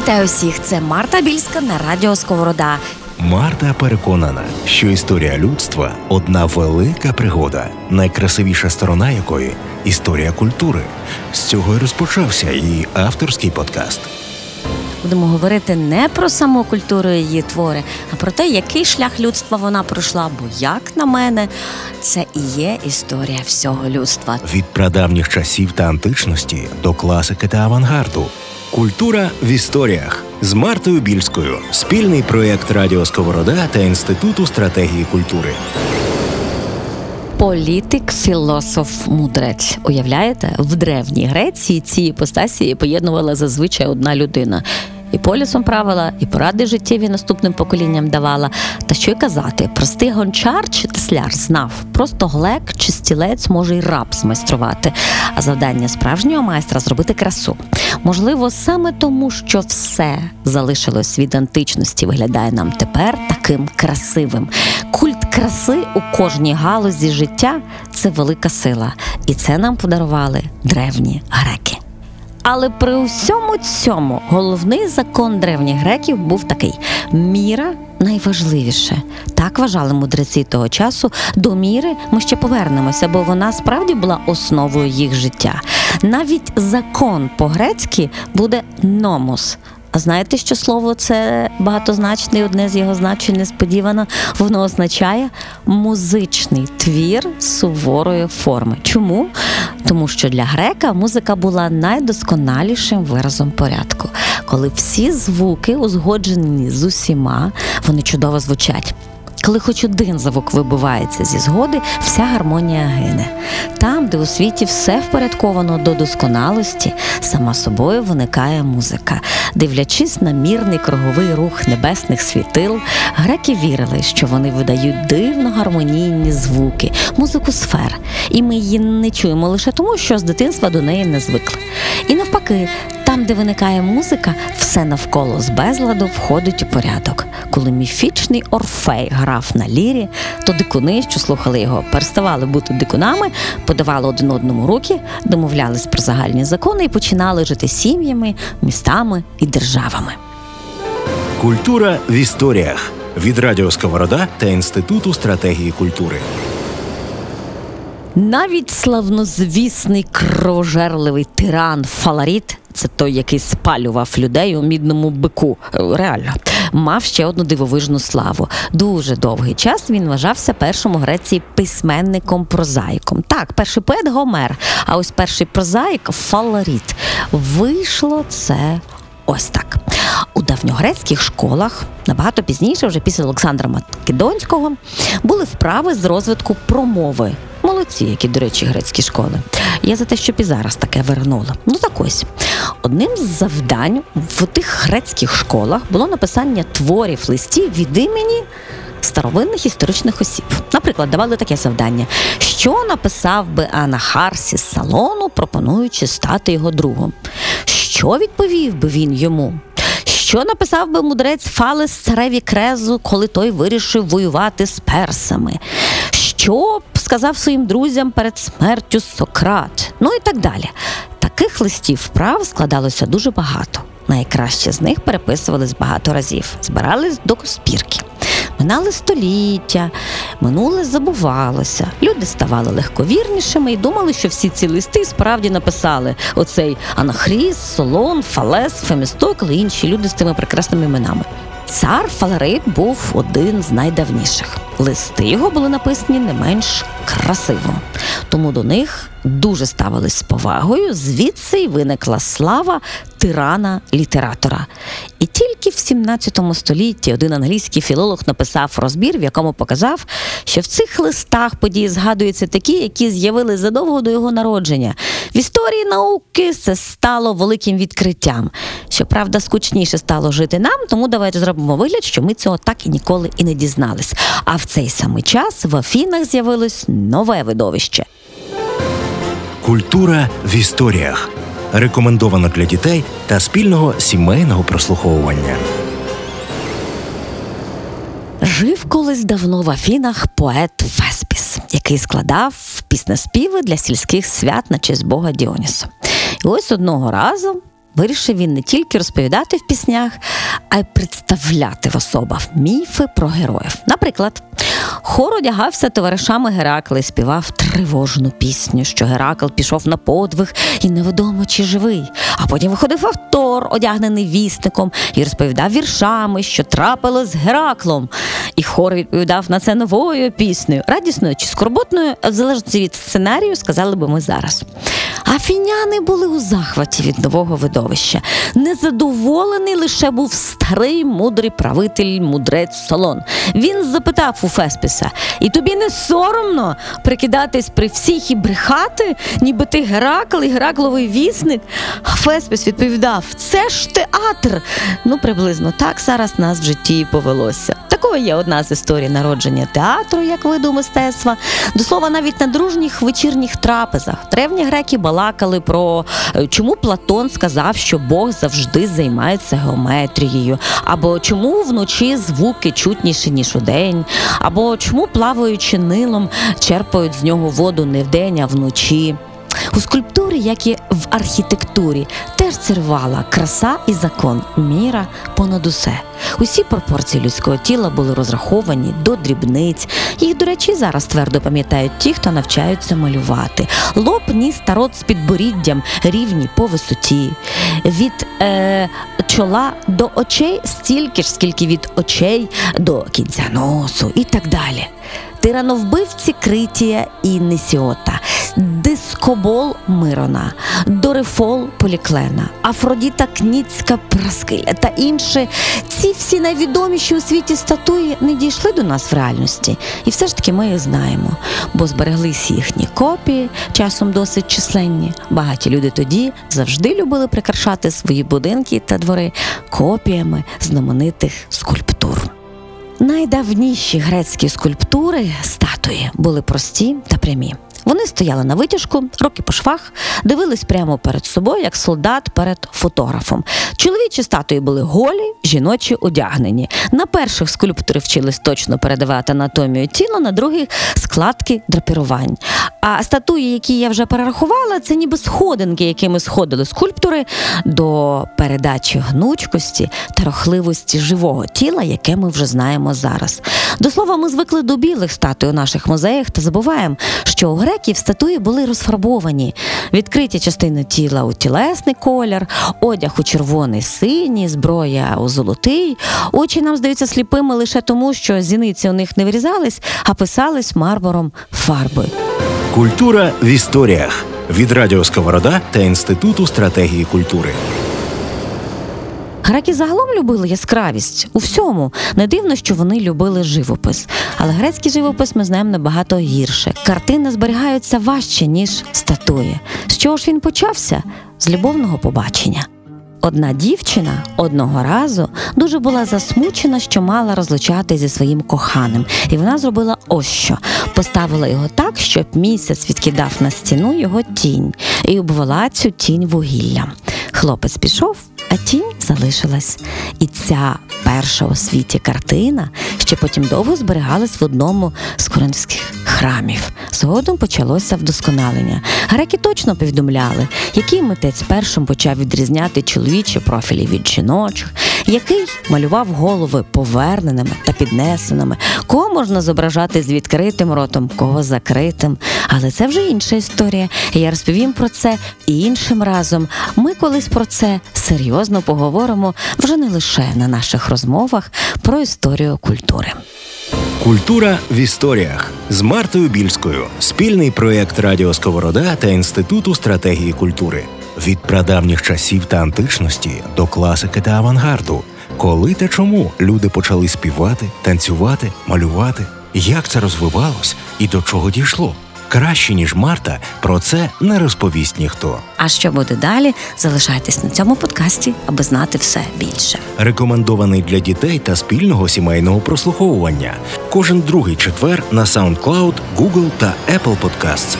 Вітаю всіх! Це Марта Більська на радіо Сковорода. Марта переконана, що історія людства одна велика пригода, найкрасивіша сторона якої історія культури. З цього й розпочався її авторський подкаст. Будемо говорити не про саму культуру її твори, а про те, який шлях людства вона пройшла. Бо, як на мене, це і є історія всього людства. Від прадавніх часів та античності до класики та авангарду. Культура в історіях з Мартою Більською. Спільний проєкт Радіо Сковорода та Інституту стратегії культури. Політик, філософ, мудрець. Уявляєте, в древній Греції ці іпостасії поєднувала зазвичай одна людина. І полісом правила, і поради життєві наступним поколінням давала. Та що й казати, простий гончар чи тесляр знав, просто глек чи стілець може й раб змайструвати. А завдання справжнього майстра зробити красу. Можливо, саме тому, що все залишилось від античності, виглядає нам тепер таким красивим. Культ краси у кожній галузі життя це велика сила, і це нам подарували древні греки. Але при усьому цьому головний закон древніх греків був такий: міра найважливіше. Так вважали мудреці того часу. До міри ми ще повернемося, бо вона справді була основою їх життя. Навіть закон по-грецьки буде номос. А знаєте, що слово це багатозначне, одне з його значень несподівано. Воно означає музичний твір суворої форми. Чому? Тому що для грека музика була найдосконалішим виразом порядку, коли всі звуки узгоджені з усіма, вони чудово звучать. Коли хоч один звук вибивається зі згоди, вся гармонія гине. Там, де у світі все впорядковано до досконалості, сама собою виникає музика. Дивлячись на мірний круговий рух небесних світил, греки вірили, що вони видають дивно гармонійні звуки, музику сфер, і ми її не чуємо лише тому, що з дитинства до неї не звикли. І навпаки. Там, де виникає музика, все навколо з безладу входить у порядок. Коли міфічний Орфей грав на лірі, то дикуни, що слухали його, переставали бути дикунами, подавали один одному руки, домовлялись про загальні закони і починали жити сім'ями, містами і державами. Культура в історіях від Радіо Сковорода та Інституту стратегії культури. Навіть славнозвісний кровожерливий тиран Фаларіт це той, який спалював людей у мідному бику. Реально мав ще одну дивовижну славу. Дуже довгий час він вважався першим у Греції письменником прозаїком. Так, перший поет Гомер, а ось перший прозаїк Фаларіт. Вийшло це ось так. У давньогрецьких школах набагато пізніше, вже після Олександра Македонського, були вправи з розвитку промови. Молодці, які, до речі, грецькі школи. Я за те, щоб і зараз таке вернула. Ну так ось. Одним з завдань в тих грецьких школах було написання творів листів від імені старовинних історичних осіб. Наприклад, давали таке завдання, що написав би Анахарс із салону, пропонуючи стати його другом. Що відповів би він йому? Що написав би мудрець Фалес цареві крезу, коли той вирішив воювати з персами? Що б сказав своїм друзям перед смертю Сократ? Ну і так далі. Таких листів вправ складалося дуже багато. Найкраще з них переписувались багато разів, збирались до спірки. Минали століття, минуле забувалося. Люди ставали легковірнішими і думали, що всі ці листи справді написали оцей Анахріс, Солон, Фалес, Фемістокл і інші люди з тими прекрасними іменами. Цар Фалерит був один з найдавніших. Листи його були написані не менш красиво, тому до них дуже ставились з повагою. Звідси й виникла слава тирана літератора. І тільки в 17 столітті один англійський філолог написав розбір, в якому показав, що в цих листах події згадуються такі, які з'явились задовго до його народження. В історії науки це стало великим відкриттям. Щоправда, скучніше стало жити нам, тому давайте зробимо вигляд, що ми цього так і ніколи і не дізнались. А в цей самий час в Афінах з'явилось нове видовище. Культура в історіях рекомендовано для дітей та спільного сімейного прослуховування. Жив колись давно в Афінах поет Феспіс, який складав піснеспіви для сільських свят на честь Бога Діоніса. І ось одного разу Вирішив він не тільки розповідати в піснях, а й представляти в особах міфи про героїв. Наприклад, хор одягався товаришами Геракла і співав тривожну пісню, що Геракл пішов на подвиг і невідомо чи живий. А потім виходив автор, одягнений вісником, і розповідав віршами, що трапилось з Гераклом. І хор відповідав на це новою піснею, радісною чи скорботною, в залежності від сценарію, сказали би ми зараз. Афіняни були у захваті від нового видовища. Незадоволений лише був старий мудрий правитель, мудрець Солон. Він запитав у Феспіса: І тобі не соромно прикидатись при всіх і брехати, ніби ти Геракл і Геракловий вісник? А Феспіс відповідав: Це ж театр. Ну, приблизно так зараз нас в житті і повелося. Такою є одна з історій народження театру як виду мистецтва. До слова, навіть на дружніх вечірніх трапезах древні греки балакали про е, чому Платон сказав, що Бог завжди займається геометрією, або чому вночі звуки чутніші ніж удень, або чому плаваючи нилом черпають з нього воду не вдень, а вночі. У скульптурі, як і в архітектурі, теж царювала краса і закон, міра понад усе. Усі пропорції людського тіла були розраховані до дрібниць. Їх, до речі, зараз твердо пам'ятають ті, хто навчаються малювати. Лоб, ніс та рот з підборіддям рівні по висоті. Від е, чола до очей стільки ж, скільки від очей до кінця носу і так далі. Тирановбивці Критія і Несіота, дискобол Мирона, Дорифол Поліклена, Афродіта Кніцька Праскиля та інші. Ці всі найвідоміші у світі статуї не дійшли до нас в реальності, і все ж таки ми їх знаємо, бо збереглись їхні копії, часом досить численні. Багаті люди тоді завжди любили прикрашати свої будинки та двори копіями знаменитих скульптур. Найдавніші грецькі скульптури статуї були прості та прямі. Вони стояли на витяжку, руки по швах, дивились прямо перед собою, як солдат перед фотографом. Чоловічі статуї були голі, жіночі одягнені. На перших скульптори вчились точно передавати анатомію тіла, на других складки драпірувань. А статуї, які я вже перерахувала, це ніби сходинки, якими сходили скульптори до передачі гнучкості та рухливості живого тіла, яке ми вже знаємо зараз. До слова, ми звикли до білих статуй у наших музеях та забуваємо, що у греків статуї були розфарбовані, відкриті частини тіла у тілесний колір, одяг у червоний синій, зброя у золотий. Очі нам здаються сліпими лише тому, що зіниці у них не вирізались, а писались мармуром фарбою. Культура в історіях від Радіо Сковорода та Інституту стратегії культури. Греки загалом любили яскравість у всьому. Не дивно, що вони любили живопис. Але грецький живопис ми знаємо набагато гірше. Картини зберігаються важче, ніж статуї. З чого ж він почався? З любовного побачення. Одна дівчина одного разу дуже була засмучена, що мала розлучати зі своїм коханим, і вона зробила ось що: поставила його так, щоб місяць відкидав на стіну його тінь, і обвела цю тінь вугіллям. Хлопець пішов, а тінь залишилась. І ця перша у світі картина ще потім довго зберігалась в одному з коринфських храмів. Згодом почалося вдосконалення. Греки точно повідомляли, який митець першим почав відрізняти чоловічі профілі від жіночих, який малював голови поверненими та піднесеними, кого можна зображати з відкритим ротом, кого закритим. Але це вже інша історія. Я розповім про це і іншим разом. Ми колись про це серйозно поговоримо вже не лише на наших розмовах про історію культури. Культура в історіях з Мартою Більською. Спільний проєкт Радіо Сковорода та Інституту стратегії культури. Від прадавніх часів та античності до класики та авангарду. Коли та чому люди почали співати, танцювати, малювати? Як це розвивалось і до чого дійшло? Краще ніж Марта про це не розповість ніхто. А що буде далі? Залишайтесь на цьому подкасті, аби знати все більше. Рекомендований для дітей та спільного сімейного прослуховування. Кожен другий четвер на SoundCloud, Google та Apple Podcasts.